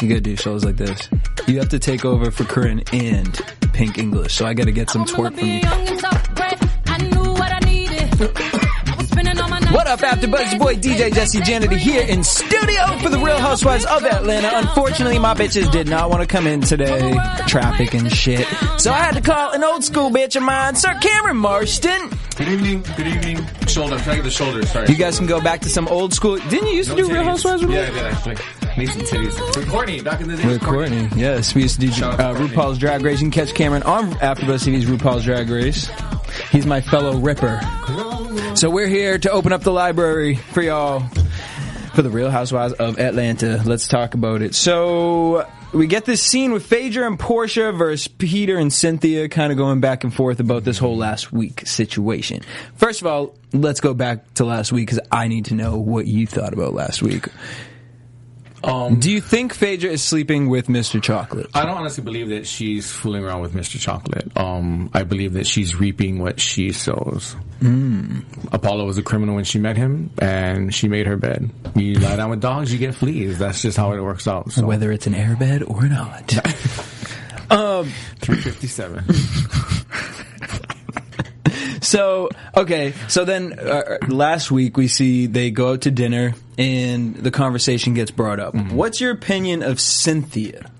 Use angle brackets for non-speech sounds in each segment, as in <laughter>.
You gotta do shows like this. You have to take over for Corinne and Pink English. So I gotta get some twerk from you. What up, After Buzz? Your boy DJ Jesse Janedy here in studio for the Real Housewives of Atlanta. Unfortunately, my bitches did not want to come in today. Traffic and shit. So I had to call an old school bitch of mine, Sir Cameron Marston. Good evening. Good evening. Shoulder. I'm trying to get the shoulders. Sorry. You guys can go back to some old school. Didn't you used to do Real Housewives with me? Yeah, I did actually. Some titties. With Courtney. Back in the day. With Courtney, yes, we used to do uh. RuPaul's Drag Race. You can catch Cameron on AfterBuzz TV's RuPaul's Drag Race. He's my fellow Ripper. So we're here to open up the library for y'all for the Real Housewives of Atlanta. Let's talk about it. So we get this scene with Phaedra and Portia versus Peter and Cynthia, kind of going back and forth about this whole last week situation. First of all, let's go back to last week because I need to know what you thought about last week. Um, Do you think Phaedra is sleeping with Mr. Chocolate? I don't honestly believe that she's fooling around with Mr. Chocolate. Um, I believe that she's reaping what she sows. Hmm. Apollo was a criminal when she met him, and she made her bed. You lie down with dogs, you get fleas. That's just how it works out. So. Whether it's an airbed or not. <laughs> 357. <laughs> <laughs> So okay, so then uh, last week we see they go out to dinner and the conversation gets brought up. What's your opinion of Cynthia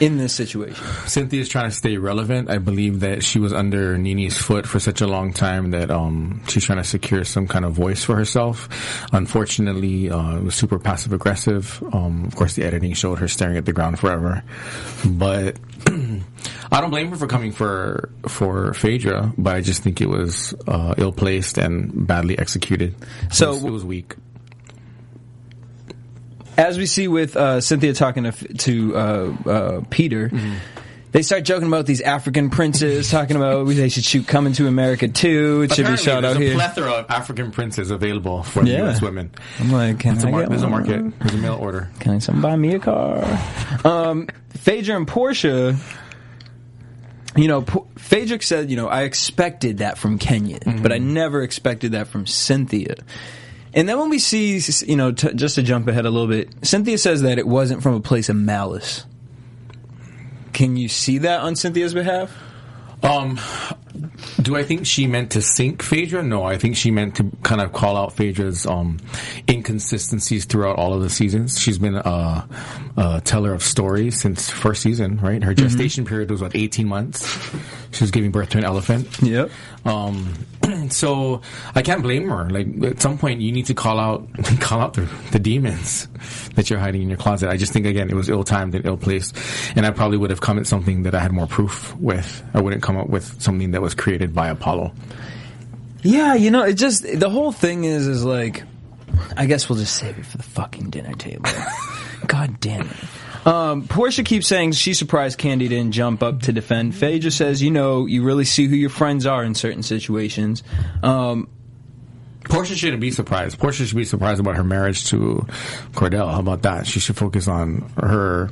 in this situation? Cynthia's trying to stay relevant. I believe that she was under Nene's foot for such a long time that um, she's trying to secure some kind of voice for herself. Unfortunately, uh, it was super passive aggressive. Um, of course, the editing showed her staring at the ground forever. But I don't blame her for coming for for Phaedra, but I just think it was uh, ill placed and badly executed. So- it was, it was weak. As we see with uh, Cynthia talking to, to uh, uh, Peter. They start joking about these African princes, talking about they should shoot "Coming to America" too. It should be Apparently, shot there's out a here. plethora of African princes available for Yeah. U.S. women. I'm like, can There's a, I mar- get there's a market. There's a mail order. Can someone buy me a car? Um, Phaedra and Portia, you know, P- Phaedra said, you know, I expected that from Kenya, but I never expected that from Cynthia. And then when we see, you know, t- just to jump ahead a little bit, Cynthia says that it wasn't from a place of malice. Can you see that on Cynthia's behalf? Um, do I think she meant to sink Phaedra? No, I think she meant to kind of call out Phaedra's um, inconsistencies throughout all of the seasons. She's been a, a teller of stories since first season, right? Her gestation period was what eighteen months. She was giving birth to an elephant. Yep. Um, <clears throat> so I can't blame her. Like at some point, you need to call out, <laughs> call out the, the demons that you're hiding in your closet. I just think again, it was ill timed and ill placed, and I probably would have come at something that I had more proof with. I wouldn't come up with something that was created by Apollo. Yeah, you know, it just the whole thing is is like, I guess we'll just save it for the fucking dinner table. <laughs> God damn it. Um, Portia keeps saying she's surprised Kandi didn't jump up to defend. Faye just says, you know, you really see who your friends are in certain situations. Um, Portia shouldn't be surprised. Portia should be surprised about her marriage to Kordell. How about that? She should focus on her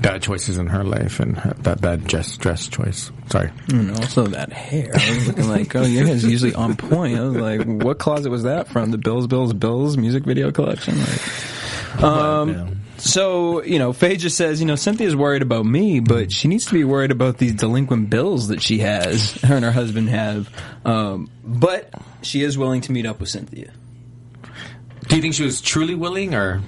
bad choices in her life and her, that bad dress dress choice. Sorry. and also that hair. I was looking like, oh, your hair's usually on point. I was like, what closet was that from? The Bills, Bills, Bills music video collection? Like, Um, So, you know, Faye just says, you know, Cynthia's worried about me, but she needs to be worried about these delinquent bills that she has, her and her husband have. Um, but she is willing to meet up with Cynthia. Do you think she was truly willing, or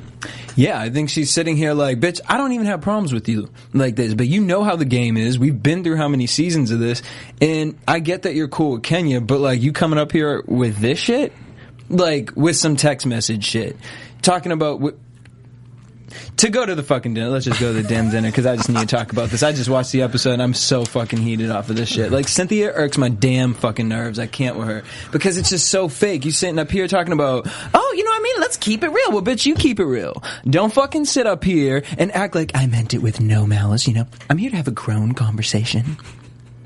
Yeah, I think she's sitting here like, bitch, I don't even have problems with you like this, but you know how the game is. We've been through how many seasons of this, and I get that you're cool with Kenya, but like, you coming up here with this shit? Like, with some text message shit. Talking about. To go to the fucking dinner, let's just go to the damn dinner because I just need to talk about this. I just watched the episode and I'm so fucking heated off of this shit. Like Cynthia irks my damn fucking nerves. I can't with her because it's just so fake. You sitting up here talking about, oh, you know what I mean? Let's keep it real. Well, bitch, you keep it real. Don't fucking sit up here and act like I meant it with no malice. You know, I'm here to have a grown conversation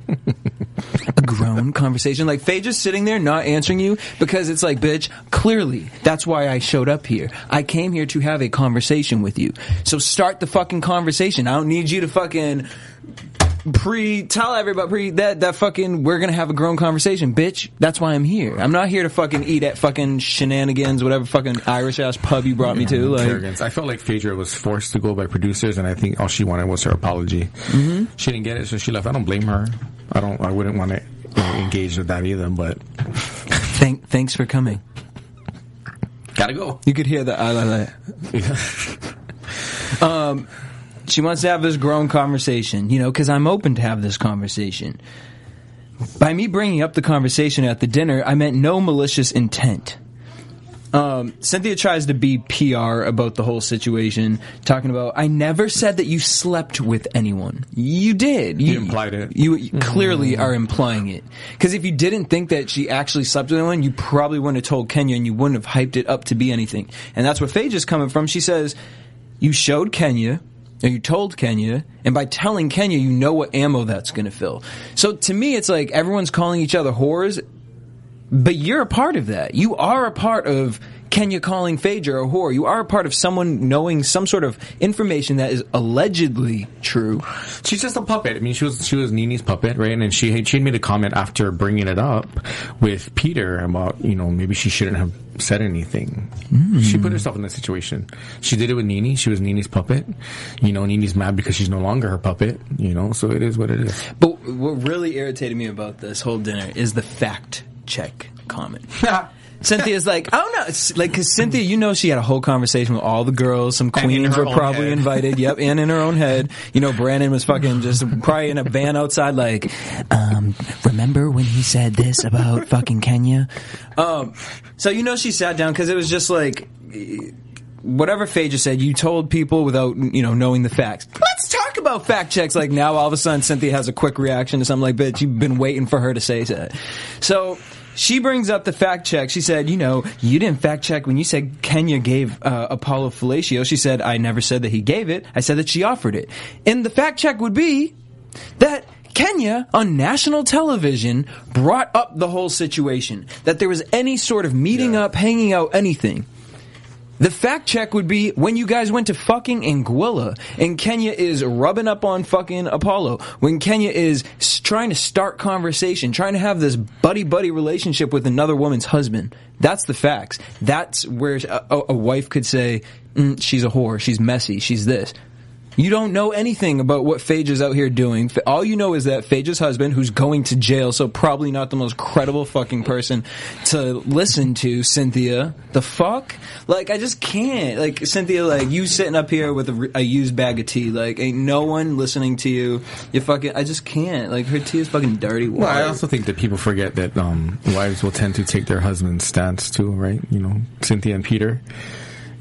<laughs> a grown conversation. Like Faye just sitting there not answering you because it's like, bitch, clearly that's why I showed up here. I came here to have a conversation with you. So start the fucking conversation. I don't need you to fucking pre tell everybody pre that that fucking we're gonna have a grown conversation, bitch. That's why I'm here. I'm not here to fucking eat at fucking shenanigans, whatever fucking Irish ass pub you brought me to. Like arrogance? I felt like Phaedra was forced to go by producers, and I think all she wanted was her apology. Mm-hmm. She didn't get it, so she left. I don't blame her. I don't. I wouldn't want to engage with that either. But thank thanks for coming. gotta go. You could hear the I like Um, she wants to have this grown conversation, you know, because I'm open to have this conversation. By me bringing up the conversation at the dinner, I meant no malicious intent. Um, Cynthia tries to be PR about the whole situation, talking about, I never said that you slept with anyone. You did. You, implied it. You clearly are implying it. Because if you didn't think that she actually slept with anyone, you probably wouldn't have told Kenya and you wouldn't have hyped it up to be anything. And that's where Phage is coming from. She says, you showed Kenya, or you told Kenya, and by telling Kenya, you know what ammo that's going to fill. So to me, it's like everyone's calling each other whores, but you're a part of that. You are a part of Kenya calling Phaedra a whore. You are a part of someone knowing some sort of information that is allegedly true. She's just a puppet. I mean, she was she was Nene's puppet, right? And she she made a comment after bringing it up with Peter about you know maybe she shouldn't have said anything. Mm. She put herself in that situation. She did it with Nene. She was Nene's puppet. You know, Nene's mad because she's no longer her puppet. You know, so it is what it is. But what really irritated me about this whole dinner is the fact check comment. <laughs> Cynthia's like, oh no, it's like because Cynthia, you know, she had a whole conversation with all the girls. Some queens were probably head. invited. Yep, and in her own head. You know, Brandon was fucking just probably in a van outside, like, um, remember when he said this about fucking Kenya? Um, so you know, she sat down because it was just like. Whatever just said, you told people without, you know, knowing the facts. Let's talk about fact checks. Like now, all of a sudden, Cynthia has a quick reaction to something like, "Bitch, you've been waiting for her to say that." So she brings up the fact check. She said, "You know, you didn't fact check when you said Kenya gave uh, Apollo fellatio." She said, "I never said that he gave it. I said that she offered it." And the fact check would be that Kenya on national television brought up the whole situation. That there was any sort of meeting up, hanging out, anything. The fact check would be when you guys went to fucking Anguilla and Kenya is rubbing up on fucking Apollo. When Kenya is trying to start conversation, trying to have this buddy buddy relationship with another woman's husband. That's the facts. That's where a, a- wife could say, mm, she's a whore, she's messy, she's this. You don't know anything about what Phage is out here doing. All you know is that Phage's husband, who's going to jail, so probably not the most credible fucking person to listen to, Cynthia. The fuck? Like, I just can't. Like, Cynthia, like, you sitting up here with a, a used bag of tea. Like, ain't no one listening to you. You fucking, I just can't. Like, her tea is fucking dirty water. Well, I also think that people forget that um, wives will tend to take their husband's stance too, right? You know, Cynthia and Peter.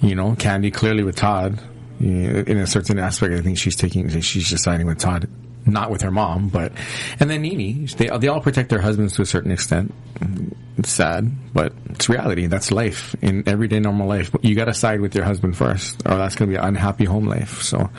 You know, Candy clearly with Todd. In a certain aspect, I think she's taking, she's just siding with Todd, not with her mom. But and then Nene, they they all protect their husbands to a certain extent. It's sad, but it's reality. That's life in everyday normal life. But You got to side with your husband first, or that's to be an unhappy home life. So.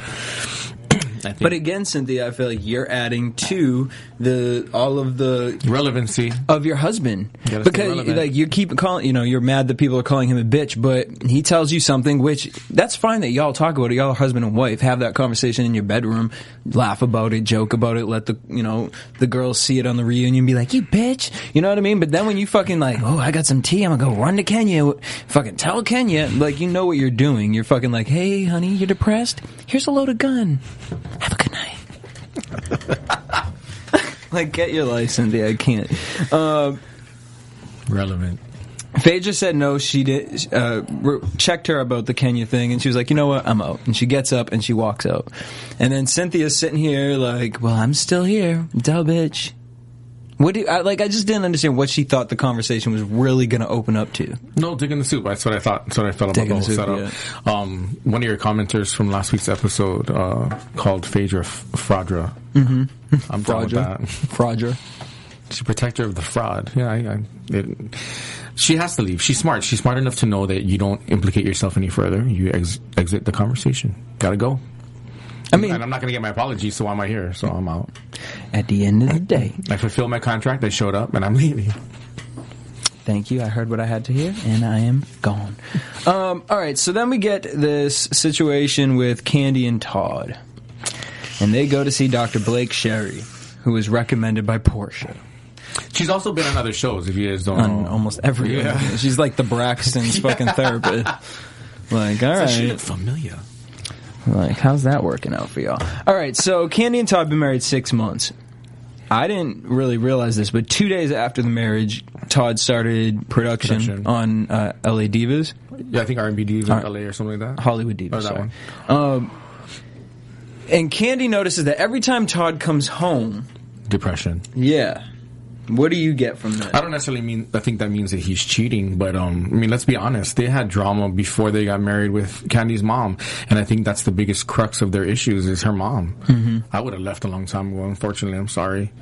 Think- But again, Cynthia, I feel like you're adding to the all of the Relevancy. of your husband. Gotta because like you keep calling you know you're mad that people are calling him a bitch but he tells you something which that's fine that y'all talk about it. Y'all are husband and wife have that conversation in your bedroom laugh about it joke about it let the you know the girls see it on the reunion be like you bitch. You know what I mean? But then when you fucking like oh I got some tea I'm gonna go run to Kenya fucking tell Kenya like you know what you're doing. You're fucking like hey honey you're depressed? Here's a loaded gun have a good night <laughs> like get your license yeah I can't uh, Relevant. Phaedra said no, she did. Uh, re- checked her about the Kenya thing, and she was like, "You know what? I'm out." And she gets up and she walks out. And then Cynthia's sitting here like, "Well, I'm still here, duh, bitch." What do you, I, like? I just didn't understand what she thought the conversation was really going to open up to. No, dig in the soup. That's what I thought. That's what I felt about Dig the whole the soup, setup. Um, one of your commenters from last week's episode uh, called Phaedra F- Fraudra. Mm-hmm. <laughs> I'm Fraudra, that. <laughs> Fraudra. She's a protector of the fraud. Yeah, I, I, it, she has to leave. She's smart. She's smart enough to know that you don't implicate yourself any further. You ex- exit the conversation. Gotta go. I mean, and I'm not gonna get my apology, so why am I here? So I'm out. at the end of the day, I fulfilled my contract. I showed up, and I'm leaving. Thank you. I heard what I had to hear, and I am gone. Um, all right, so then we get this situation with Kandi and Todd, and they go to see Dr. Blake Sherry, who was recommended by Portia She's also been on other shows. If you guys don't on know, almost every. Yeah. She's like the Braxton's <laughs> fucking therapist. Like, all right, familiar. Like how's that working out for y'all? All right, so Kandi and Todd have been married six months. I didn't really realize this, but two days after the marriage, Todd started production, Production. on uh, LA Divas. Yeah, I think R&B Divas. LA or something like that. Hollywood Divas. Oh, that sorry. one. Um, and Kandi notices that every time Todd comes home, Depression. yeah. What do you get from that? I don't necessarily mean. I think that means that he's cheating, but um, I mean, let's be honest. They had drama before they got married with Kandi's mom, and I think that's the biggest crux of their issues is her mom. Mm-hmm. I would have left a long time ago. Unfortunately, I'm sorry.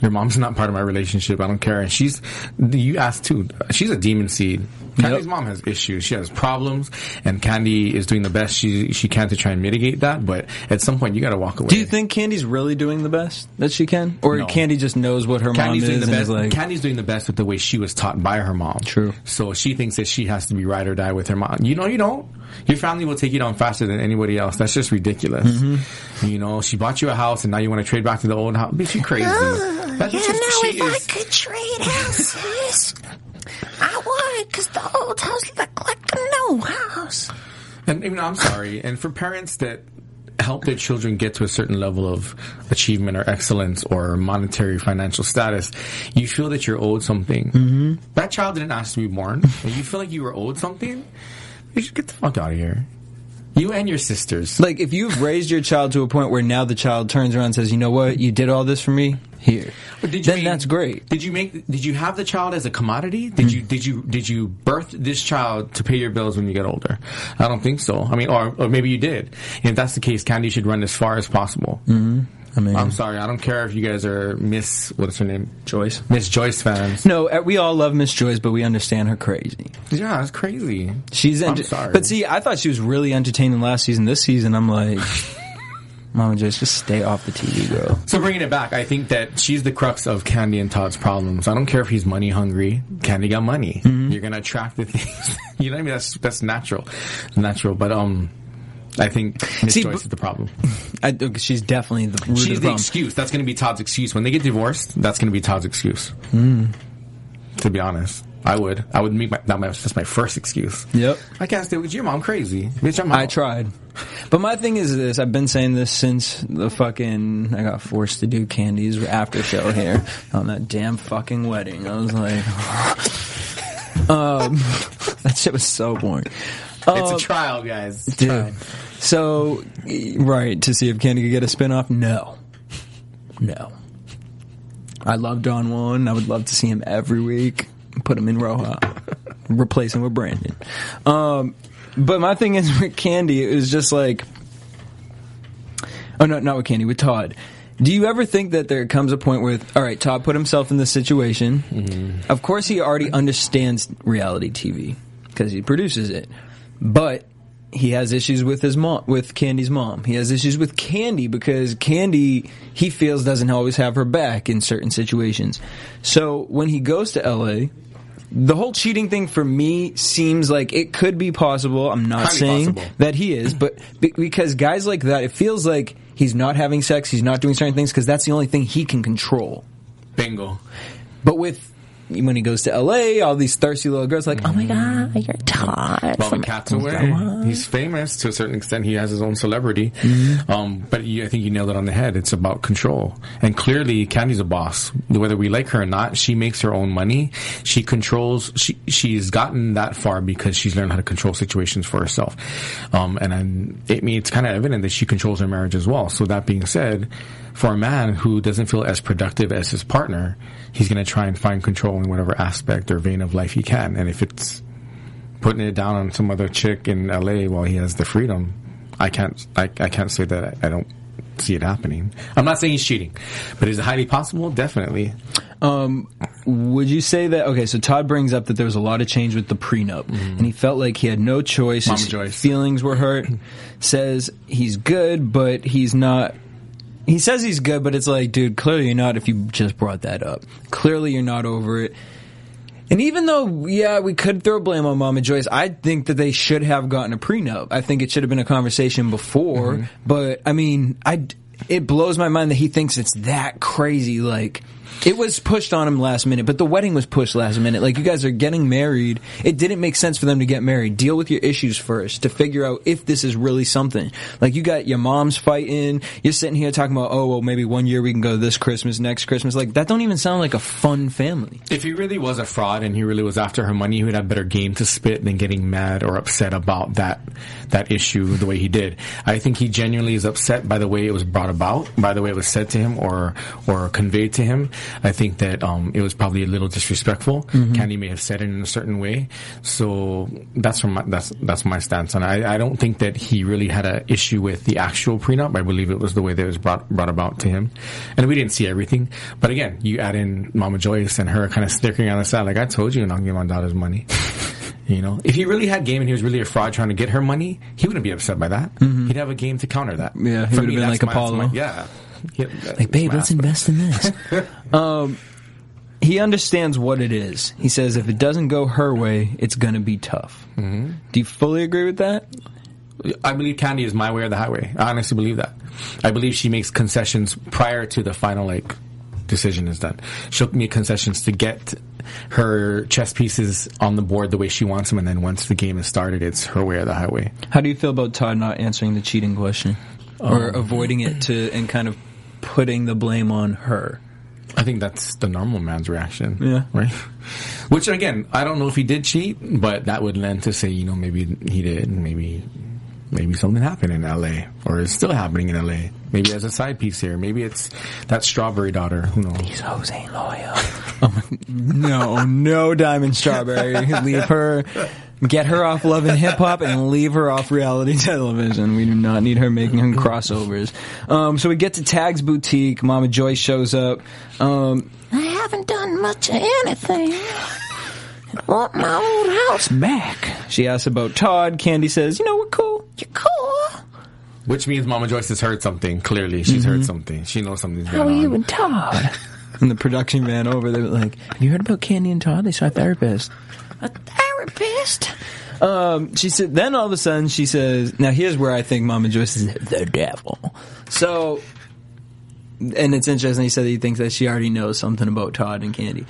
Your mom's not part of my relationship. I don't care. And she's, you asked too. She's a demon seed. Kandi's mom has issues. She has problems, and Kandi is doing the best she she can to try and mitigate that. But at some point, you got to walk away. Do you think Kandi's really doing the best that she can, or No. Kandi just knows what her Kandi's mom doing is the best. is like? Kandi's doing the best with the way she was taught by her mom. True. So she thinks that she has to be ride or die with her mom. You know, you don't. Your family will take you down faster than anybody else. That's just ridiculous. Mm-hmm. You know, she bought you a house and now you want to trade back to the old house. Bitch, you crazy. That's You just, know, she if I could trade houses, <laughs> I would, because the old house looked like the new house. And you know, I'm sorry. And for parents that help their children get to a certain level of achievement or excellence or monetary financial status, you feel that you're owed something. Mm-hmm. That child didn't ask to be born, and you feel like you were owed something. You should get the fuck out of here. You and your sisters. Like if you've raised your child to a point where now the child turns around and says, "You know what? You did all this for me. Here." But did you then mean- that's great. Did you make? Did you have the child as a commodity? Did you? Did you? Did you birth this child to pay your bills when you get older? I don't think so. I mean, or, or maybe you did. And if that's the case, Kandi should run as far as possible. I mean, I'm sorry. I don't care if you guys are Miss. What's her name? Joyce. Miss Joyce fans. No, uh, we all love Miss Joyce, but we understand her crazy. Yeah, it's crazy. She's I'm sorry. But see, I thought she was really entertaining last season. This season, I'm like, <laughs> Mama Joyce, just stay off the TV, girl. So bringing it back, I think that she's the crux of Kandi and Todd's problems. I don't care if he's money hungry. Kandi got money. Mm-hmm. You're gonna attract the things. <laughs> you know what I mean? That's that's natural, natural. But um, I think Miss See, Joyce is the problem. <laughs> I, she's definitely the root She's the problem. excuse. That's going to be Todd's excuse. When they get divorced, that's going to be Todd's excuse. Hmm. To be honest, I would. I would make my, that my, that's my first excuse. Yep. I can't stay with your mom crazy. Bitch, I'm out. I tried. But my thing is this, I've been saying this since the fucking, I got forced to do Kandi's after show here on that damn fucking wedding. I was like, <laughs> um, <laughs> that shit was so boring. It's a trial, guys. It's Dude. trial. So, right, to see if Kandi could get a spinoff? No. No. I love Don Juan. I would love to see him every week. Put him in Roja. Replace him with Brandon. Um, but my thing is <laughs> with Kandi, it was just like, oh no, not with Kandi, with Todd. Do you ever think that there comes a point where, all right, Todd put himself in this situation. Of course, he already understands reality TV because he produces it. But he has issues with his mom, with Kandi's mom. He has issues with Kandi because Kandi, he feels doesn't always have her back in certain situations. So when he goes to LA, the whole cheating thing for me seems like it could be possible. I'm not Highly saying possible. that he is, but be- because guys like that, it feels like he's not having sex, he's not doing certain things because that's the only thing he can control. Bingo. But with when he goes to LA, all these thirsty little girls are like, oh my god, Ah, you're Todd. Well, from the cat's away. He's famous to a certain extent. He has his own celebrity. Mm-hmm. Um, but you, I think you nailed it on the head. It's about control. And clearly, Kandi's a boss. Whether we like her or not, she makes her own money. She controls, she, she's gotten that far because she's learned how to control situations for herself. Um, and I'm, I mean, it's kind of evident that she controls her marriage as well. So that being said, for a man who doesn't feel as productive as his partner, he's going to try and find control in whatever aspect or vein of life he can. And if it's putting it down on some other chick in LA while he has the freedom, I can't, I, I can't say that I, I don't see it happening. I'm not saying he's cheating, but is it highly possible? Definitely. Um, would you say that? Okay, so Todd brings up that there was a lot of change with the prenup, mm-hmm. and he felt like he had no choice. Mama His Joyce. feelings were hurt. <laughs> says he's good, but he's not. He says he's good, but it's like, dude, clearly you're not. If you just brought that up, clearly you're not over it. And even though, yeah, we could throw blame on Mama Joyce, I think that they should have gotten a prenup. I think it should have been a conversation before. Mm-hmm. But I mean, I it blows my mind that he thinks it's that crazy. Like it was pushed on him last minute, but the wedding was pushed last minute. Like you guys are getting married. It didn't make sense for them to get married. Deal with your issues first to figure out if this is really something. Like you got your mom's fighting. You're sitting here talking about, oh well, maybe one year we can go this Christmas, next Christmas. Like that don't even sound like a fun family. If he really was a fraud and he really was after her money, he would have better game to spit than getting mad or upset about that that issue the way he did. I think he genuinely is upset by the way it was brought about, by the way it was said to him or or conveyed to him. I think that um, it was probably a little disrespectful. Kandi may have said it in a certain way, so that's from my, that's that's my stance on it. I, I don't think that he really had an issue with the actual prenup. I believe it was the way that it was brought brought about to him, and we didn't see everything. But again, you add in Mama Joyce and her kind of snickering on the side, like I told you, you're not giving my daughter's money. <laughs> You know, if he really had game and he was really a fraud trying to get her money, he wouldn't be upset by that. He'd have a game to counter that. Yeah, he would've been like my- Apollo. my- yeah. He- Like, babe, let's invest in this. <laughs> um, he understands what it is. He says if it doesn't go her way, it's going to be tough. Mm-hmm. Do you fully agree with that? I believe Kandi is my way or the highway. I honestly believe that. I believe she makes concessions prior to the final like decision is done. She'll make concessions to get her chess pieces on the board the way she wants them, and then once the game is started, it's her way or the highway. How do you feel about Todd not answering the cheating question or avoiding it to and kind of putting the blame on her? I think that's the normal man's reaction. Yeah. Right? Which again, I don't know if he did cheat, but that would lend to say, you know, maybe he did, maybe maybe something happened in LA or is still happening in LA. Maybe as a side piece here. Maybe it's that strawberry daughter. Who knows? Those ain't loyal. <laughs> Oh no, no Diamond Strawberry. Leave her. Get her off Love and Hip Hop and leave her off reality <laughs> television. We do not need her making her crossovers. Um, so we get to Tag's boutique. Mama Joyce shows up. Um, I haven't done much of anything. I want my old house back. She asks about Todd. Kandi says, "You know, we're cool." You're cool? Which means Mama Joyce has heard something. Clearly, she's heard something. She knows something's going on. How are you on. and Todd? <laughs> And the production van over there, like, "Have you heard about Kandi and Todd? They saw a therapist." A therapist? Um, she said. Then all of a sudden, she says, "Now here's where I think Mama Joyce is the devil." So, and it's interesting. He said that he thinks that she already knows something about Todd and Kandi.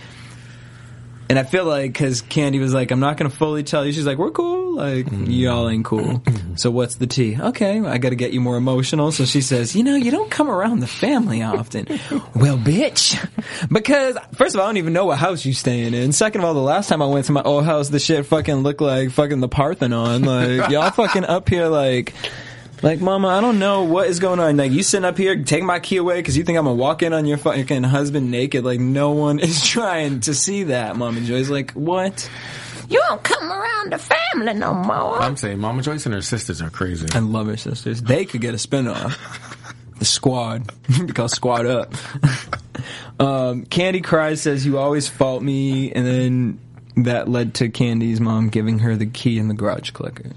And I feel like because Kandi was like, "I'm not going to fully tell you," she's like, "We're cool. Like mm-hmm. y'all ain't cool." Mm-hmm. so what's the tea? Okay, I got to get you more emotional. So she says, "You know, you don't come around the family often." <laughs> well, bitch, because first of all, I don't even know what house you're staying in. Second of all, the last time I went to my old house, the shit fucking looked like fucking the Parthenon. Like <laughs> y'all fucking up here like. Like, mama, I don't know what is going on. Like, you sitting up here, take my key away because you think I'm gonna walk in on your fucking husband naked. Like, no one <laughs> is trying to see that, Mama Joy's like, what? You don't come around the family no more. I'm saying Mama Joyce and her sisters are crazy. I love her sisters. They could get a spinoff. The squad. <laughs> because squad up. <laughs> um, Kandi cries, says, you always fault me. And then that led to Kandi's mom giving her the key in the garage clicker.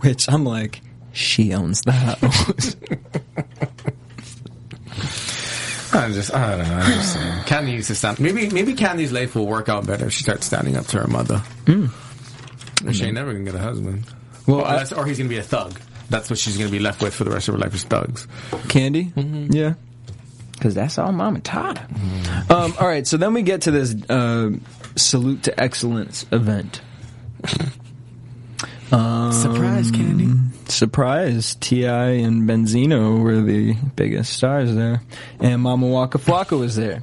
which I'm like, she owns the house. <laughs> I just, I don't know. I'm just saying. Kandi needs to stand. Maybe, maybe Kandi's life will work out better if she starts standing up to her mother. But She ain't never gonna get a husband. Well, or, I- or he's gonna be a thug. That's what she's gonna be left with for the rest of her life is thugs. Kandi? Yeah. Because that's all Mama taught her. Um, all right, so then we get to this uh, salute to excellence event. <laughs> Surprise, Kandi. Surprise, T.I. and Benzino were the biggest stars there. And Mama Waka Flocka was there.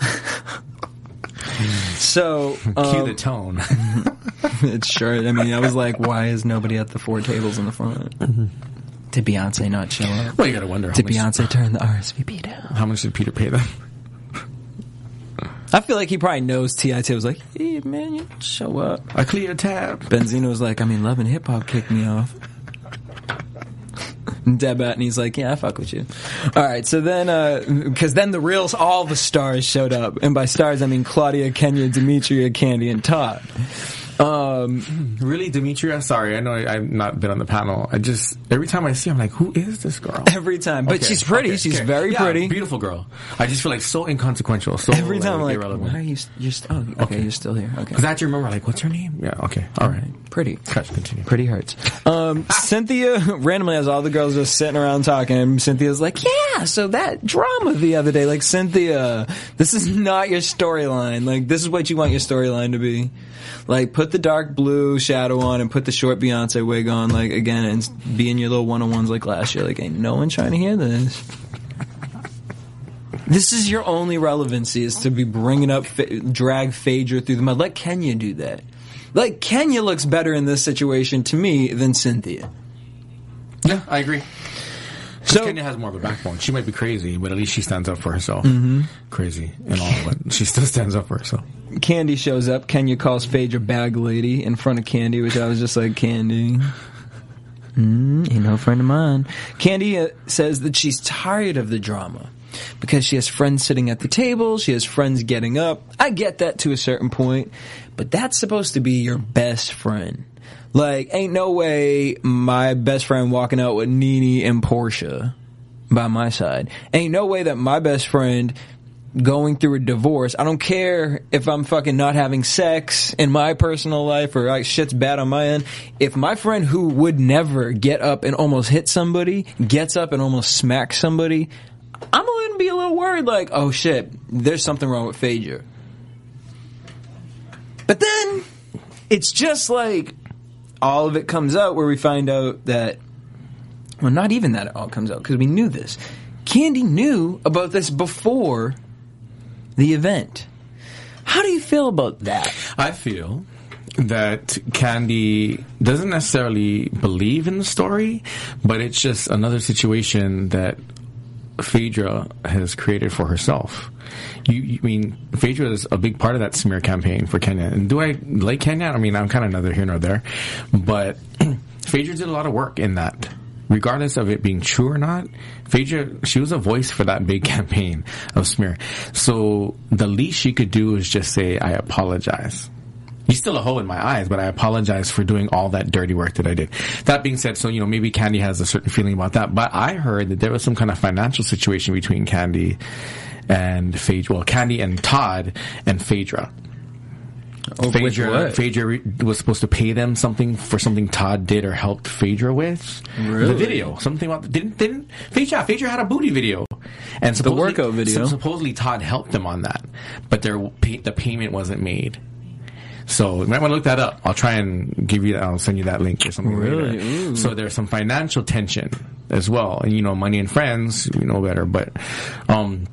<laughs> so, Cue um, the tone. <laughs> it's short. I mean, I was like, why is nobody at the four tables in the front? Did Beyonce not show up? well, you gotta wonder how Did much, Beyonce turn the RSVP down? how much did Peter pay them? I feel like he probably knows T.I.T. was like, hey, man, you show up. I clear a tab. Benzino was like, I mean, Love and Hip Hop kicked me off. <laughs> Deb and he's like, yeah, I fuck with you. All right, so then, uh, because then the real, all the stars showed up, and by stars I mean Claudia, Kenya, Demetria, Kandi, and Todd. Um, <clears throat> Really, Demetria? Sorry, I know I, I've not been on the panel. I just every time I see, her, I'm like, who is this girl? every time, but Okay, she's pretty. okay, she's okay. very Yeah, pretty. beautiful girl. I just feel like so inconsequential. So Every time, I'm like, irrelevant. why are you? You're st- oh, okay, Okay. you're still here. Okay, Because I have to remember, like, what's her name? Yeah, okay, all right. pretty. Catch, continue. Pretty hurts. Um, Cynthia <laughs> randomly has all the girls just sitting around talking, and Cynthia's like, "Yeah, so that drama the other day, like Cynthia, this is not your storyline. Like this is what you want your storyline to be. Like put the dark blue shadow on and put the short Beyonce wig on, like again, and be in your little one on ones like last year. Like ain't no one trying to hear this." This is your only relevancy is to be bringing up drag Phaedra through the mud. Let Kenya do that. Like Kenya looks better in this situation to me than Cynthia. Yeah, I agree. So Kenya has more of a backbone. She might be crazy, but at least she stands up for herself. Mm-hmm. Crazy and all, but she still stands up for herself. Kandi shows up. Kenya calls Phaedra bag lady in front of Kandi, which I was just like, Kandi. Mm, ain't no friend of mine. Kandi uh, says that she's tired of the drama because she has friends sitting at the table. She has friends getting up. I get that to a certain point, but that's supposed to be your best friend. Like, ain't no way my best friend walking out with Nene and Portia by my side. Ain't no way that my best friend going through a divorce. I don't care if I'm fucking not having sex in my personal life or like shit's bad on my end. If my friend who would never get up and almost hit somebody gets up and almost smacks somebody, I'm gonna be a little worried like, oh shit, there's something wrong with Phaedra. But then it's just like all of it comes out where we find out that well, not even that it all comes out because we knew this. Kandi knew about this before the event. How do you feel about that? I feel that Kandi doesn't necessarily believe in the story, but it's just another situation that Phaedra has created for herself. You, you I mean Phaedra is a big part of that smear campaign for Kenya. And do I like Kenya? I mean, I'm kind of neither here nor there, but <clears throat> Phaedra did a lot of work in that. Regardless of it being true or not, Phaedra, she was a voice for that big <laughs> campaign of smear. So the least she could do is just say, I apologize. He's still a hoe in my eyes, but I apologize for doing all that dirty work that I did. That being said, so, you know, maybe Kandi has a certain feeling about that, but I heard that there was some kind of financial situation between Kandi and Phaedra, well, Kandi and Todd and Phaedra. Phaedra, Phaedra was supposed to pay them something for something Todd did or helped Phaedra with. Really? The video, something about didn't didn't Phaedra Phaedra had a booty video, and supposedly, workout video. supposedly Todd helped them on that, but their the payment wasn't made. So you might want to look that up. I'll try and give you. I'll send you that link or something Really? later. Ooh. So there's some financial tension as well, and you know, money and friends, you know better. But um,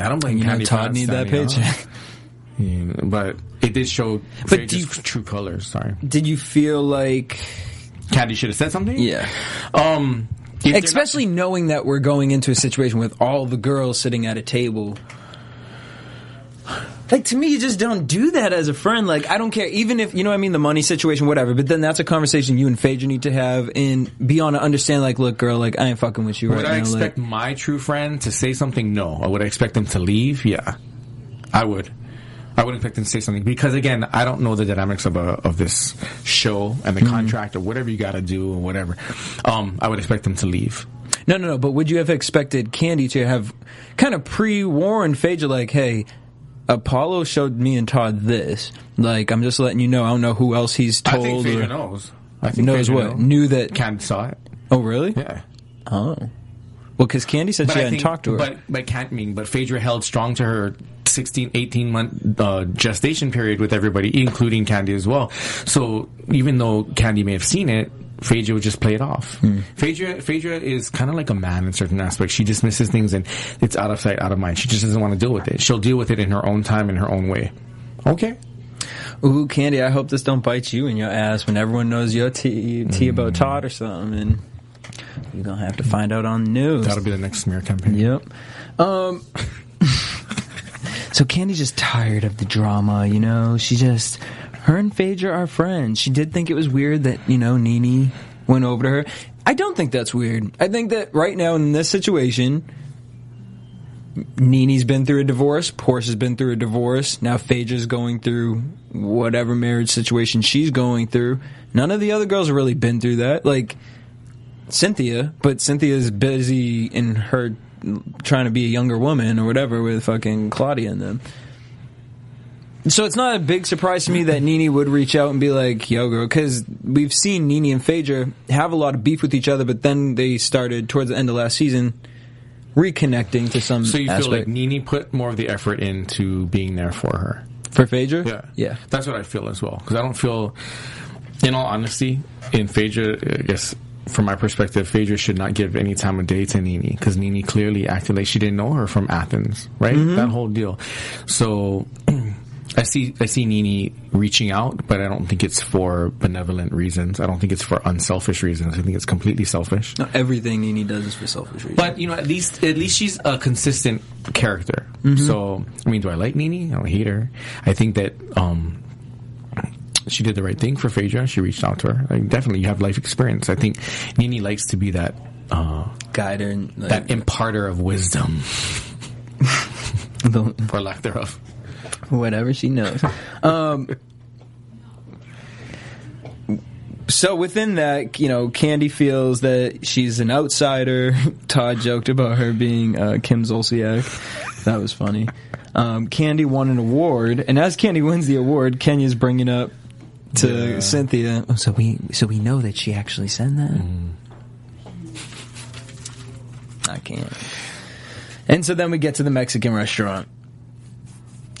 I don't blame You know, Todd for need that standing paycheck. <laughs> Yeah, but it did show But Phaedra's do you- true colors. Sorry, Did you feel like, Kandi should have said something. yeah, Um, if they're especially knowing that we're going into a situation with all the girls sitting at a table? Like to me, you just don't do that as a friend. Like I don't care, even if you know what I mean, the money situation, whatever. But then that's a conversation you and Phaedra need to have and be on to understand. Like, look, girl, like I ain't fucking with you not, right would I now. expect Like, my true friend to say something? No. Or would I expect them to leave? Yeah, I would. I would expect them to say something because again, I don't know the dynamics of a, of this show and the Mm-hmm. contract or whatever you got to do or whatever. Um, I would expect them to leave. No, no, no. But would you have expected Kandi to have kind of pre-warned Phaedra, like, "Hey, Apollo showed me and Todd this. Like, I'm just letting you know. I don't know who else he's told. I told. think Phaedra or- knows. I think knows Phaedra what? Knew that. Kandi saw it. Oh, really? Yeah. Oh. Well, because Kandi said she I hadn't think- talked to her. But but can't mean. But Phaedra held strong to her 16, 18 month uh, gestation period with everybody, including Kandi as well. So even though Kandi may have seen it. Phaedra would just play it off. Hmm. Phaedra, Phaedra is kind of like a man in certain aspects. She dismisses things and it's out of sight, out of mind. She just doesn't want to deal with it. She'll deal with it in her own time, in her own way. Okay. Ooh, Kandi, I hope this don't bite you in your ass when everyone knows your tea, tea Mm. about Todd or something. And you're going to have to find out on the news. That'll be the next smear campaign. Yep. Um, <laughs> so Kandi's just tired of the drama, you know? She just, her and Phaedra are friends. She did think it was weird that, you know, Nene went over to her. I don't think that's weird. I think that right now in this situation, Nene's been through a divorce, Portia's been through a divorce, now Phaedra's going through whatever marriage situation she's going through. None of the other girls have really been through that. Like, Cynthia, but Cynthia's busy in her trying to be a younger woman or whatever with fucking Claudia and them. So it's not a big surprise to me that Nene would reach out and be like, "Yo, girl," because we've seen Nene and Phaedra have a lot of beef with each other, but then they started towards the end of last season reconnecting to some So you feel like Nene put more of the effort into being there for her. for Phaedra. Yeah, yeah. That's what I feel as well. Because I don't feel, in all honesty, in Phaedra, I guess from my perspective, Phaedra should not give any time of day to Nene because Nene clearly acted like she didn't know her from Athens, right? Mm-hmm. That whole deal. So. I see. I see Nene reaching out, but I don't think it's for benevolent reasons. I don't think it's for unselfish reasons. I think it's completely selfish. Not everything Nene does is for selfish reasons. But you know, at least at least she's a consistent character. Mm-hmm. So I mean, do I like Nene? I don't hate her. I think that um, she did the right thing for Phaedra. She reached out to her. Like, definitely, you have life experience. I think Nene likes to be that uh, guide her and like, that imparter of wisdom, <laughs> for lack thereof. <laughs> whatever she knows. Um, so within that, you know, Kandi feels that she's an outsider. <laughs> Todd joked about her being uh, Kim Zolciak. That was funny. Um, Kandi won an award, and as Kandi wins the award, Kenya's bringing up to Yeah. Cynthia. "Oh, so we, so we know that she actually said that. I can't. And so then we get to the Mexican restaurant.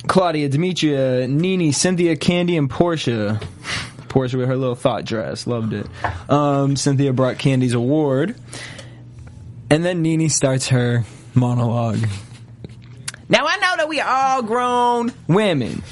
Claudia, Demetria, Nene, Cynthia, Kandi, and Portia. Portia with her little thought dress. Loved it. Um, Cynthia brought Kandi's award. And then Nene starts her monologue. Now I know that we are all grown women.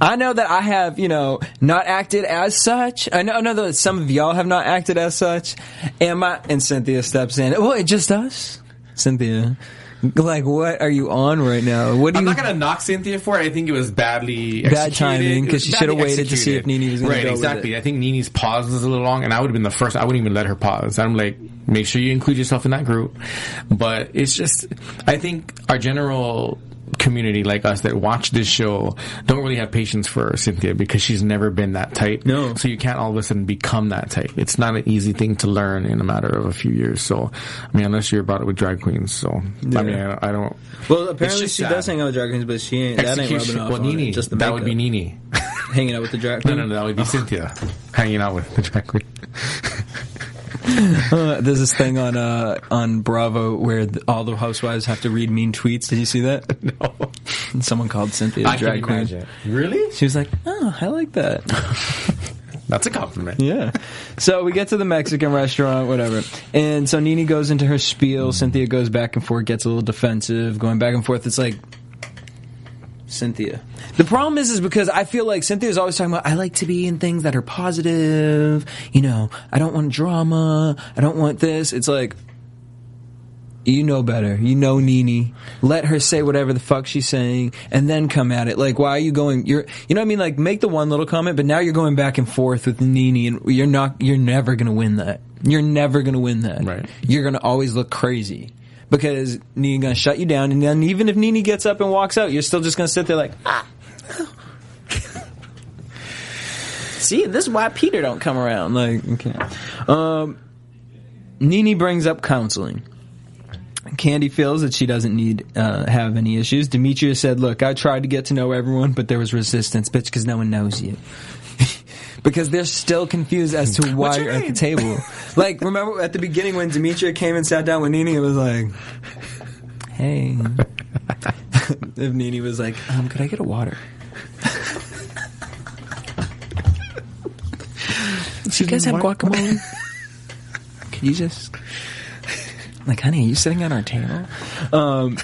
I know that I have, you know, not acted as such. I know, I know that some of y'all have not acted as such. And my and Cynthia steps in. Well, it just us, Cynthia. Like, what are you on right now? What do I'm you? not gonna knock Cynthia for it. I think it was badly Bad executed. timing, 'cause It was she shoulda badly waited to see if. Nene was gonna right. go with exactly. I think Nene's pause was a little long, and I would have been the first. I wouldn't even let her pause. I'm like, make sure you include yourself in that group. But it's just, I think our general community like us that watch this show don't really have patience for Cynthia because she's never been that type. No. So you can't all of a sudden become that type. It's not an easy thing to learn in a matter of a few years. So, I mean, unless you're about it with drag queens. So, I mean, I, I don't. well, apparently she sad. does hang out with drag queens, but she ain't. That ain't rubbing off Well, Nene. it. Just the that would be. Nene. hanging out with the drag No, no, no, that would be <laughs> Cynthia hanging out with the drag queen. <laughs> Uh, <laughs> there's this thing on uh, on Bravo where th- all the housewives have to read mean tweets. Did you see that? <laughs> No, And someone called Cynthia I a can drag queen. imagine. Really? She was like, "Oh, I like that." <laughs> That's a compliment. Yeah. So we get to the Mexican restaurant, whatever. And so Nene goes into her spiel. Cynthia goes back and forth, gets a little defensive, going back and forth. It's like, Cynthia. The problem is, is because I feel like Cynthia's always talking about, I like to be in things that are positive. You know, I don't want drama. I don't want this. It's like, you know better. You know Nene. Let her say whatever the fuck she's saying, and then come at it. Like, why are you going? You're, you know what I mean? Like, make the one little comment, but now you're going back and forth with Nene, and you're not. You're never gonna win that. You're never gonna win that. Right. You're gonna always look crazy because Nene gonna shut you down, and then even if Nene gets up and walks out, you're still just gonna sit there like, ah. <laughs> See, this is why Peter don't come around. Like, okay. Um, Nene brings up counseling. Kandi feels that she doesn't need uh, have any issues. Demetria said, "Look, I tried to get to know everyone, but there was resistance, bitch, because no one knows you." <laughs> because they're still confused as to <laughs> why you're at the table. <laughs> like, remember at the beginning when Demetria came and sat down with Nene, it was like, "Hey." <laughs> if Nene was like, um, "Could I get a water?" Do you guys have guacamole? Could you just like, honey, are you sitting at our table? Um,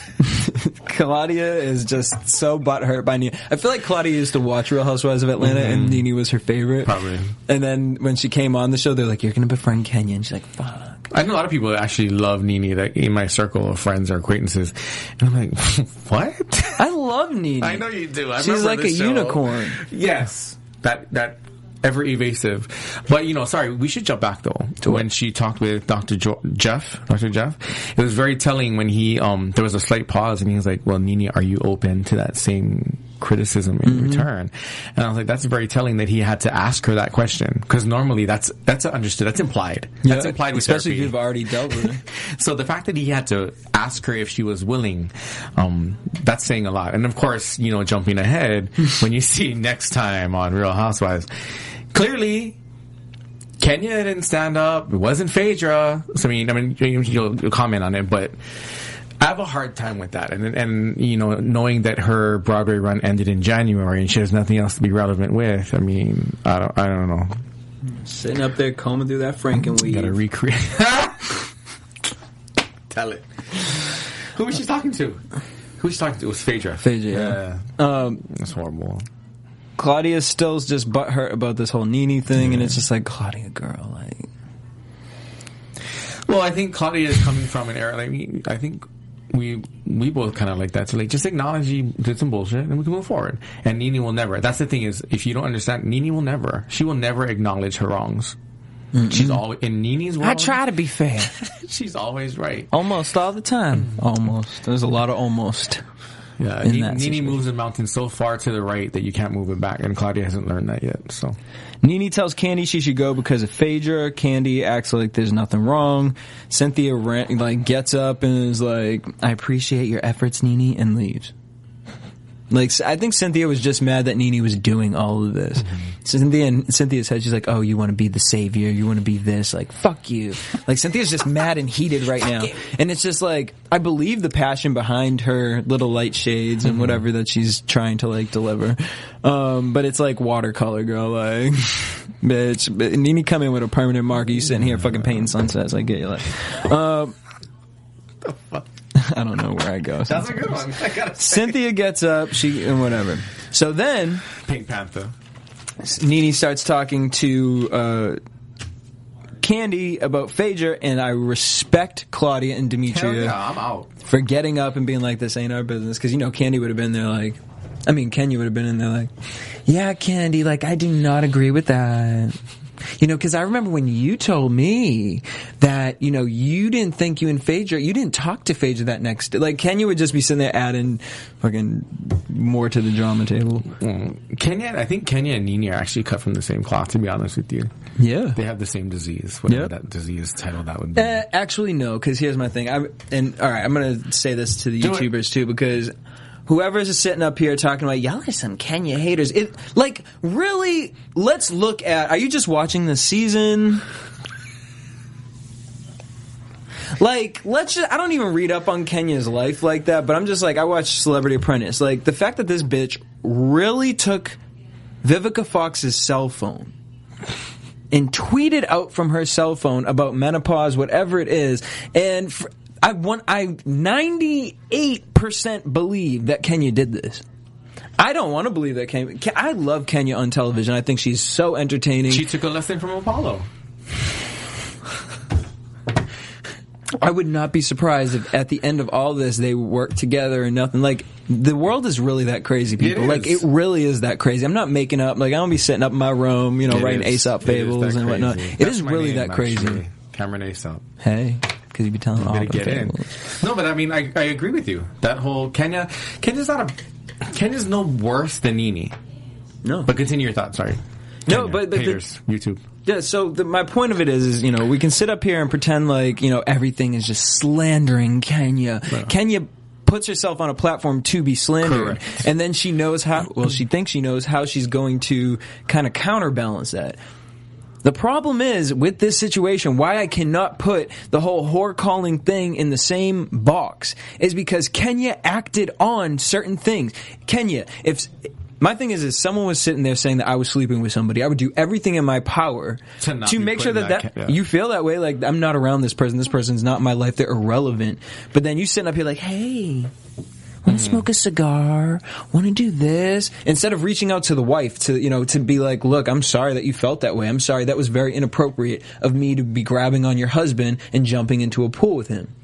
Claudia is just so butthurt by Nene. I feel like Claudia used to watch Real Housewives of Atlanta, and mm-hmm. Nene was her favorite. Probably. And then when she came on the show, they're like, "You're going to befriend Kenya," and she's like, "Fuck." I know a lot of people that actually love Nene that in my circle of friends or acquaintances. And I'm like, <laughs> what? I love Nene. I know you do. I She's like a show. unicorn. Yes. That, that ever evasive. But, you know, sorry, we should jump back though to when she talked with Dr. Jo- Jeff, Dr. Jeff. It was very telling when he, um, there was a slight pause and he was like, well, Nene, are you open to that same criticism in return? And I was like, that's very telling that he had to ask her that question. Cause normally that's, that's understood. That's implied. That's implied with especially if you've already dealt with it. <laughs> So the fact that he had to ask her if she was willing, um, that's saying a lot. And of course, you know, jumping ahead, <laughs> when you see next time on Real Housewives, clearly Kenya didn't stand up. It wasn't Phaedra. So I mean, I mean, you'll, you'll comment on it, but I have a hard time with that. And and you know, knowing that her Broadway run ended in January and she has nothing else to be relevant with. I mean, I don't, I don't know. Sitting up there combing through that Frankenweed. Got to recreate. <laughs> Tell it. Who was she talking to? Who was she talking to? It was Phaedra. Phaedra, yeah. Um, That's horrible. Claudia still's just butthurt about this whole Nene thing, and it's just like Claudia, girl, like Well, I think Claudia is coming from an era. Like, we- I think we we both kind of like that. So like, just acknowledge you did some bullshit, and we can move forward. And Nene will never. That's the thing is, if you don't understand, Nene will never. She will never acknowledge her wrongs. She's always in Nene's world. I try to be fair, <laughs> She's always right. almost all the time. Mm. Almost. There's a lot of almost. Yeah, in Nene situation. moves the mountain so far to the right that you can't move it back, and Claudia hasn't learned that yet. So Nene tells Kandi she should go because of Phaedra. Kandi acts like there's nothing wrong. Cynthia ran, like gets up and is like, "I appreciate your efforts, Nene," and leaves. Like I think Cynthia was just mad that Nene was doing all of this. Cynthia and Cynthia said she's like, "Oh, you want to be the savior? You want to be this? Like, fuck you!" Like Cynthia's just mad and heated right now, and it's just like I believe the passion behind her little light shades and whatever that she's trying to like deliver, um, but it's like watercolor, girl. Like, <laughs> bitch, Nene come in with a permanent marker. You sitting here fucking painting sunsets. I get you. Like, um, <laughs> I don't know where I go. that's a good one. <laughs> I gotta Cynthia gets up, she and whatever. So then Pink Panther. Nene starts talking to uh, Kandi about Phaedra, and I respect Claudia and Hell Demetria yeah, I'm out. for getting up and being like, "This ain't our business," because you know Kandi would have been there like. I mean, Kenya would have been in there like, yeah, Kandi, like, I do not agree with that. You know, because I remember when you told me that, you know, you didn't think you and Phaedra, you didn't talk to Phaedra that next day. Like, Kenya would just be sitting there adding fucking more to the drama table. Kenya, I think Kenya and Nene are actually cut from the same cloth. To be honest with you, Yeah. they have the same disease. Whatever Yeah. that disease title that would be. Uh, actually, no, because here's my thing. I and all right, I'm gonna say this to the Do it. YouTubers too, because whoever's sitting up here talking about y'all are some Kenya haters. It like really. Let's look at. Are you just watching the season? Like, let's just, I don't even read up on Kenya's life like that, but I'm just like, I watch Celebrity Apprentice. Like, the fact that this bitch really took Vivica Fox's cell phone and tweeted out from her cell phone about menopause, whatever it is, and I want, I 98% believe that Kenya did this. I don't want to believe that Kenya, I love Kenya on television. I think she's so entertaining. she took a lesson from Apollo. <laughs> I would not be surprised if at the end of all this they work together and nothing. Like the world is really that crazy, people. It like it really is that crazy. I'm not making up. Like I don't be sitting up in my room, you know, It writing is- Aesop fables and whatnot. It That's is really name, that crazy. actually. Cameron Aesop. Hey, because you'd be telling all the to get in. fables. No, but I mean, I, I agree with you. That whole Kenya, Kenya's not a, Kenya's no worse than Nene. No, But continue your thought. Sorry. No, Kenya, but the- the- YouTube. Yeah, so the, my point of it is, is you know, we can sit up here and pretend like you know everything is just slandering Kenya. Kenya puts herself on a platform to be slandered, Correct. and then she knows how. Well, she thinks she knows how she's going to kind of counterbalance that. The problem is with this situation, why I cannot put the whole whore calling thing in the same box is because Kenya acted on certain things. Kenya, if my thing is, if someone was sitting there saying that I was sleeping with somebody, I would do everything in my power To be make sure that, that that, yeah. you feel that way. Like I'm not around this person. This person's not in my life. They're irrelevant. But then you sitting up here like, hey. Want to mm-hmm. smoke a cigar? Want to do this? Instead of reaching out to the wife to, you know, to be like, look, I'm sorry that you felt that way. I'm sorry that was very inappropriate of me to be grabbing on your husband and jumping into a pool with him.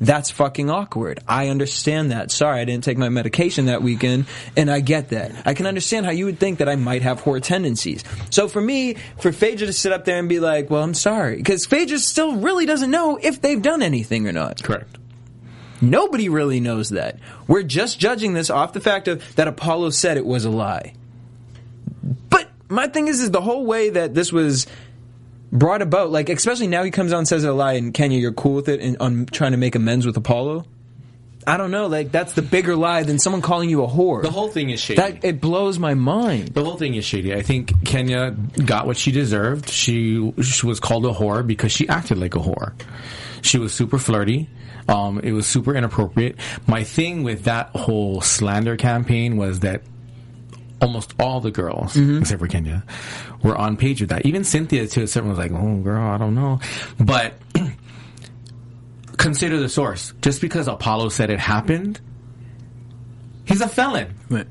That's fucking awkward. I understand that. Sorry, I didn't take my medication that weekend, and I get that. I can understand how you would think that I might have whore tendencies. So for me, for Phaedra to sit up there and be like, well, I'm sorry, because Phaedra still really doesn't know if they've done anything or not. Correct. Nobody really knows that. We're just judging this off the fact of that Apollo said it was a lie. But my thing is, is the whole way that this was brought about, like especially now he comes out and says it's a lie, and Kenya, you're cool with it, and on trying to make amends with Apollo. I don't know, like that's the bigger lie than someone calling you a whore. The whole thing is shady. that it blows my mind. The whole thing is shady. I think Kenya got what she deserved. She she was called a whore because she acted like a whore. She was super flirty. Um, it was super inappropriate. My thing with that whole slander campaign was that almost all the girls, except for Kenya, were on page with that. Even Cynthia to a certain was like, "Oh, girl, I don't know," but. Consider the source. Just because Apollo said it happened, he's a felon. <laughs>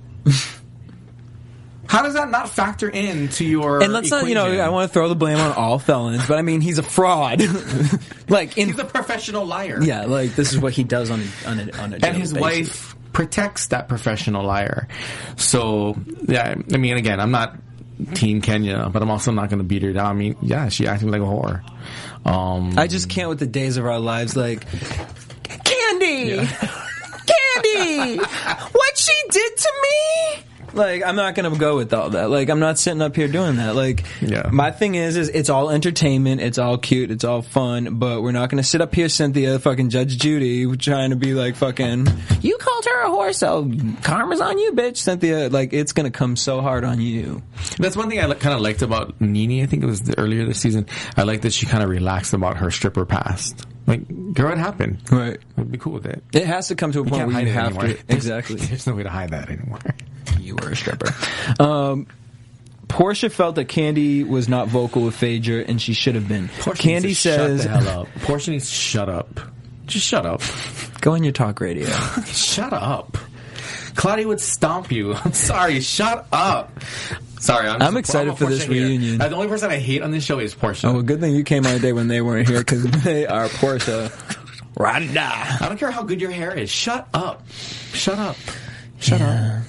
How does that not factor into your? And let's not, you know. I want to throw the blame on all felons, but I mean, he's a fraud. <laughs> like in He's a professional liar. Yeah, like this is what he does on a, on a, on a and his basis. wife protects that professional liar. So yeah, I mean, again, I'm not Team Kenya, but I'm also not going to beat her down. I mean, yeah, she acting like a whore. Um, I just can't with the days of our lives like Kandi, Kandi, what she did to me. Like I'm not gonna go with all that. Like I'm not sitting up here doing that. Like Yeah. my thing is, is it's all entertainment, it's all cute, it's all fun, but we're not gonna sit up here, Cynthia, fucking Judge Judy, trying to be like fucking. You called her a whore, so karma's on you, bitch, Cynthia. Like it's gonna come so hard on you. That's one thing I kind of liked about Nene. I think it was the, earlier this season. I like that she kind of relaxed about her stripper past. Like, girl, it happened. Right. I'd be cool with it. It has to come to a You point can't where hide you it have anymore. to. <laughs> Exactly. There's no way to hide that anymore. you were a stripper. Um, Porsha felt that Kandi was not vocal with Phaedra, and she should have been. Porsha Kandi needs to says, shut the hell up. Porsha needs to shut up. Just shut up. "Go on your talk radio." <laughs> shut up. Claudia would stomp you. <laughs> I'm sorry. Shut up. Sorry, I'm, I'm excited for this hater. reunion. Uh, the only person I hate on this show is Porsha. oh, well, good thing you came on a day when they weren't here because <laughs> they are Porsha. Ride or die. I don't care how good your hair is. Shut up. Shut up. Shut up.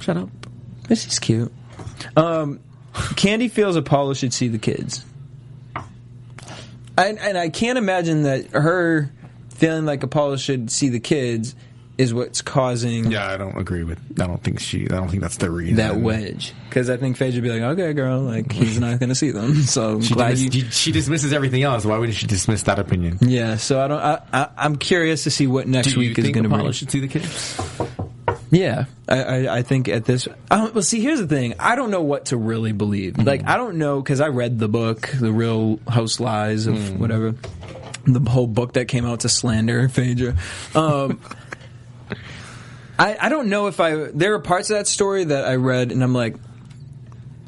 Shut up. This is cute. Um, Kandi feels Apollo should see the kids. And, and I can't imagine that her feeling like Apollo should see the kids is what's causing Yeah, I don't agree with. I don't think she. I don't think that's the reason. that wedge. Because I think Phaedra would be like, okay, girl, like, he's not going to see them. <laughs> So She, glad dismiss- you. she dismisses everything else. Why wouldn't she dismiss that opinion? Yeah, so I don't. I, I, I'm curious to see what next Do week is going to be. Apollo bring. should see the kids? Yeah, I, I, I think at this. I well, see, here's the thing. I don't know what to really believe. Like, I don't know because I read the book, the Real House Lies of whatever, the whole book that came out to slander Phaedra. Um, <laughs> I I don't know if I. There are parts of that story that I read, and I'm like,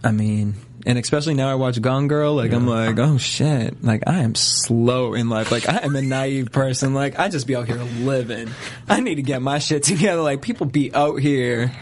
I mean. And especially now I watch Gone Girl, like I'm like, oh shit, like I am slow in life, like I am a naive person, like I just be out here living. I need to get my shit together. Like people be out here,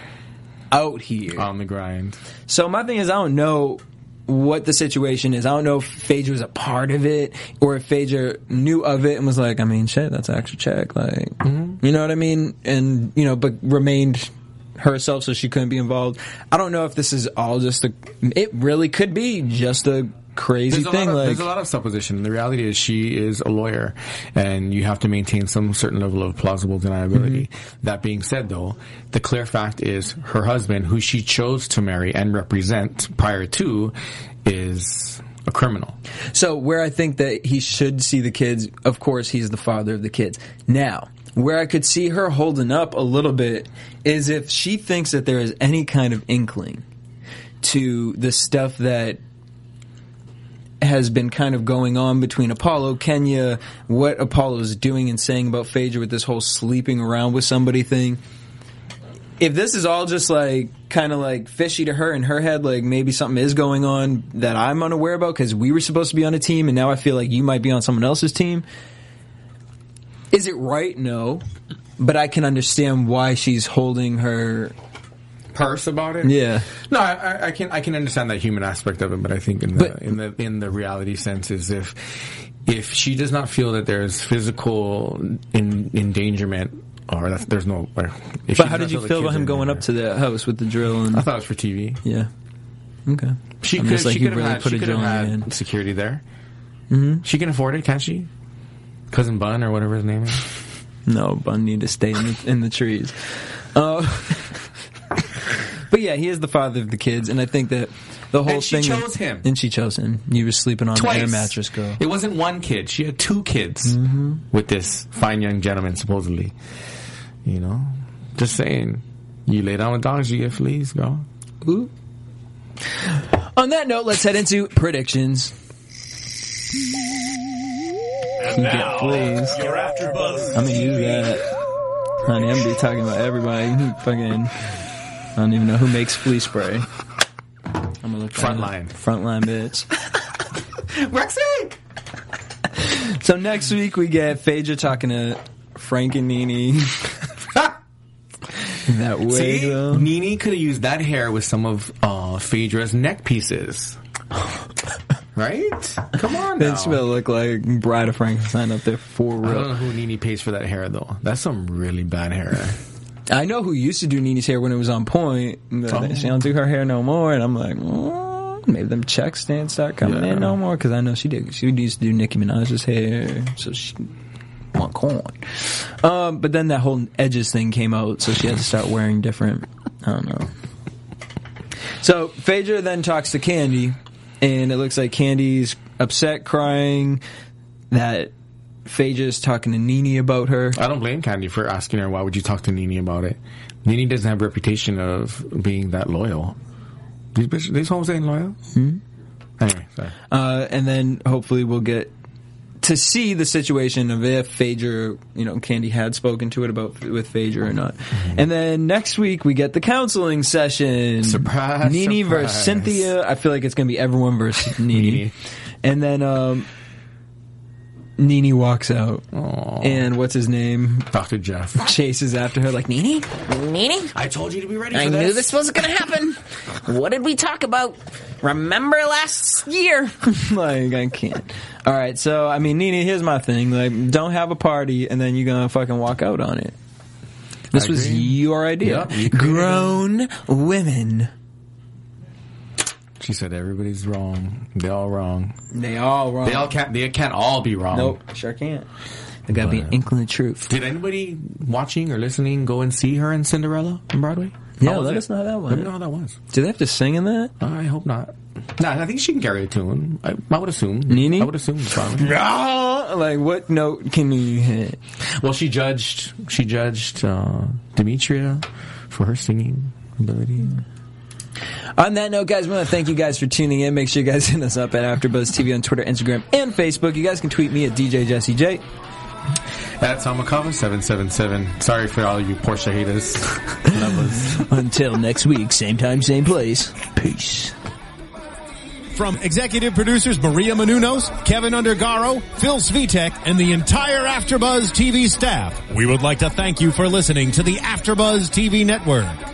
out here. On the grind. So my thing is, I don't know what the situation is. I don't know if Phaedra was a part of it or if Phaedra knew of it and was like, I mean, shit, that's an extra check. Like, mm-hmm. you know what I mean? And, you know, but remained herself so she couldn't be involved. I don't know if this is all just a, it really could be just a crazy There's a, thing. of, like there's a lot of supposition. The reality is she is a lawyer, and you have to maintain some certain level of plausible deniability. Mm-hmm. That being said, though, the clear fact is her husband, who she chose to marry and represent prior to, is a criminal. So where I think that he should see the kids, of course, he's the father of the kids. Now, where I could see her holding up a little bit is if she thinks that there is any kind of inkling to the stuff that has been kind of going on between Apollo, Kenya, what Apollo is doing and saying about Phaedra with this whole sleeping around with somebody thing. If this is all just like kind of like fishy to her in her head, like maybe something is going on that I'm unaware about because we were supposed to be on a team and now I feel like you might be on someone else's team. Is it right? No. But I can understand why she's holding her. Purse about it. Yeah. No, I, I- can I can understand that human aspect of it, but I think in the But- in the in the reality sense is if if she does not feel that there's physical in, endangerment or that there's no. Or But how did you feel about him going there- up to the house with the drill and I thought it was for TV. yeah? Okay. She I'm could, just like, she could have really had, put a drill in security there. Mm-hmm. She can afford it, can't she? Cousin Bun or whatever his name is. No, Bun need to stay in the, in the trees. Uh, <laughs> but yeah, he is the father of the kids, and I think that the whole And she thing. chose him. And she chose him. You were sleeping on Twice. the air mattress, girl. It wasn't one kid. She had two kids Mm-hmm. with this fine young gentleman, supposedly. You know? Just saying. You lay down with dogs, you get fleas, girl. Ooh. On that note, let's head into predictions. And You now, get fleas. your AfterBuzz I'm gonna use that. Honey, I'm gonna be talking about everybody who <laughs> fucking. I don't even know who makes flea spray. I'm gonna look. Frontline. Frontline, bitch. Rexy! So next week we get Phaedra talking to Frank and Nene. <laughs> that way, See? though. Nene could have used that hair with some of uh, Phaedra's neck pieces. <laughs> right? Come on now. Then she will look like Bride of Frankenstein up there for real. I don't know who Nene pays for that hair, though. That's some really bad hair. I know who used to do Nene's hair when it was on point. but Oh. She don't do her hair no more, and I'm like, mm, maybe them checks didn't start coming Yeah. in no more because I know she did. She used to do Nicki Minaj's hair, so she want corn. Um, but then that whole edges thing came out, so she had to start wearing different. I don't know. So Phaedra then talks to Kandi, and it looks like Kandi's upset, crying. That Phaedra's talking to Nene about her. I don't blame Kandi for asking her why would you talk to Nene about it. Nene doesn't have a reputation of being that loyal. These bitches, these homes ain't loyal. Hmm? Anyway, sorry. Uh, and then hopefully we'll get to see the situation of if Phaedra, you know, Kandi had spoken to it about with Phaedra or not. And then next week we get the counseling session. Surprise, Nene versus. Cynthia. I feel like it's going to be everyone versus <laughs> Nini. Nene. And then um, Nene walks out. Aw. And what's his name? Dr. Jeff. <laughs> Chases after her like Nene. Nene, I told you to be ready I for knew this. this was going to happen. <laughs> what did we talk about? Remember last year? <laughs> like I can't. All right, so I mean, Nene, here's my thing: like, don't have a party and then you're gonna fucking walk out on it. This I was agree. your idea. Yeah, you Grown women. She said everybody's wrong. They all wrong. They all wrong. They all can't. They can't all be wrong. Nope, sure can't. There gotta be an inkling of truth. Did anybody watching or listening go and see her in Cinderella on Broadway? Yeah, How was let it? us know how that went. Let me know how that was. Do they have to sing in that? I hope not. Nah, I think she can carry a tune. I, I would assume. Nene? I would assume. Probably. <laughs> Like what note can you hit? Well, she judged. She judged uh, Demetria for her singing ability. On that note, guys, we want to thank you guys for tuning in. Make sure you guys <laughs> hit us up at AfterBuzz TV on Twitter, Instagram, and Facebook. You guys can tweet me at DJ Jesse J. At Samakava seven seven seven. Sorry for all you Porsha haters. Love us. <laughs> Until next week, same time, same place. Peace. From executive producers Maria Menounos, Kevin Undergaro, Phil Svitek, and the entire Afterbuzz TV staff, we would like to thank you for listening to the Afterbuzz TV network.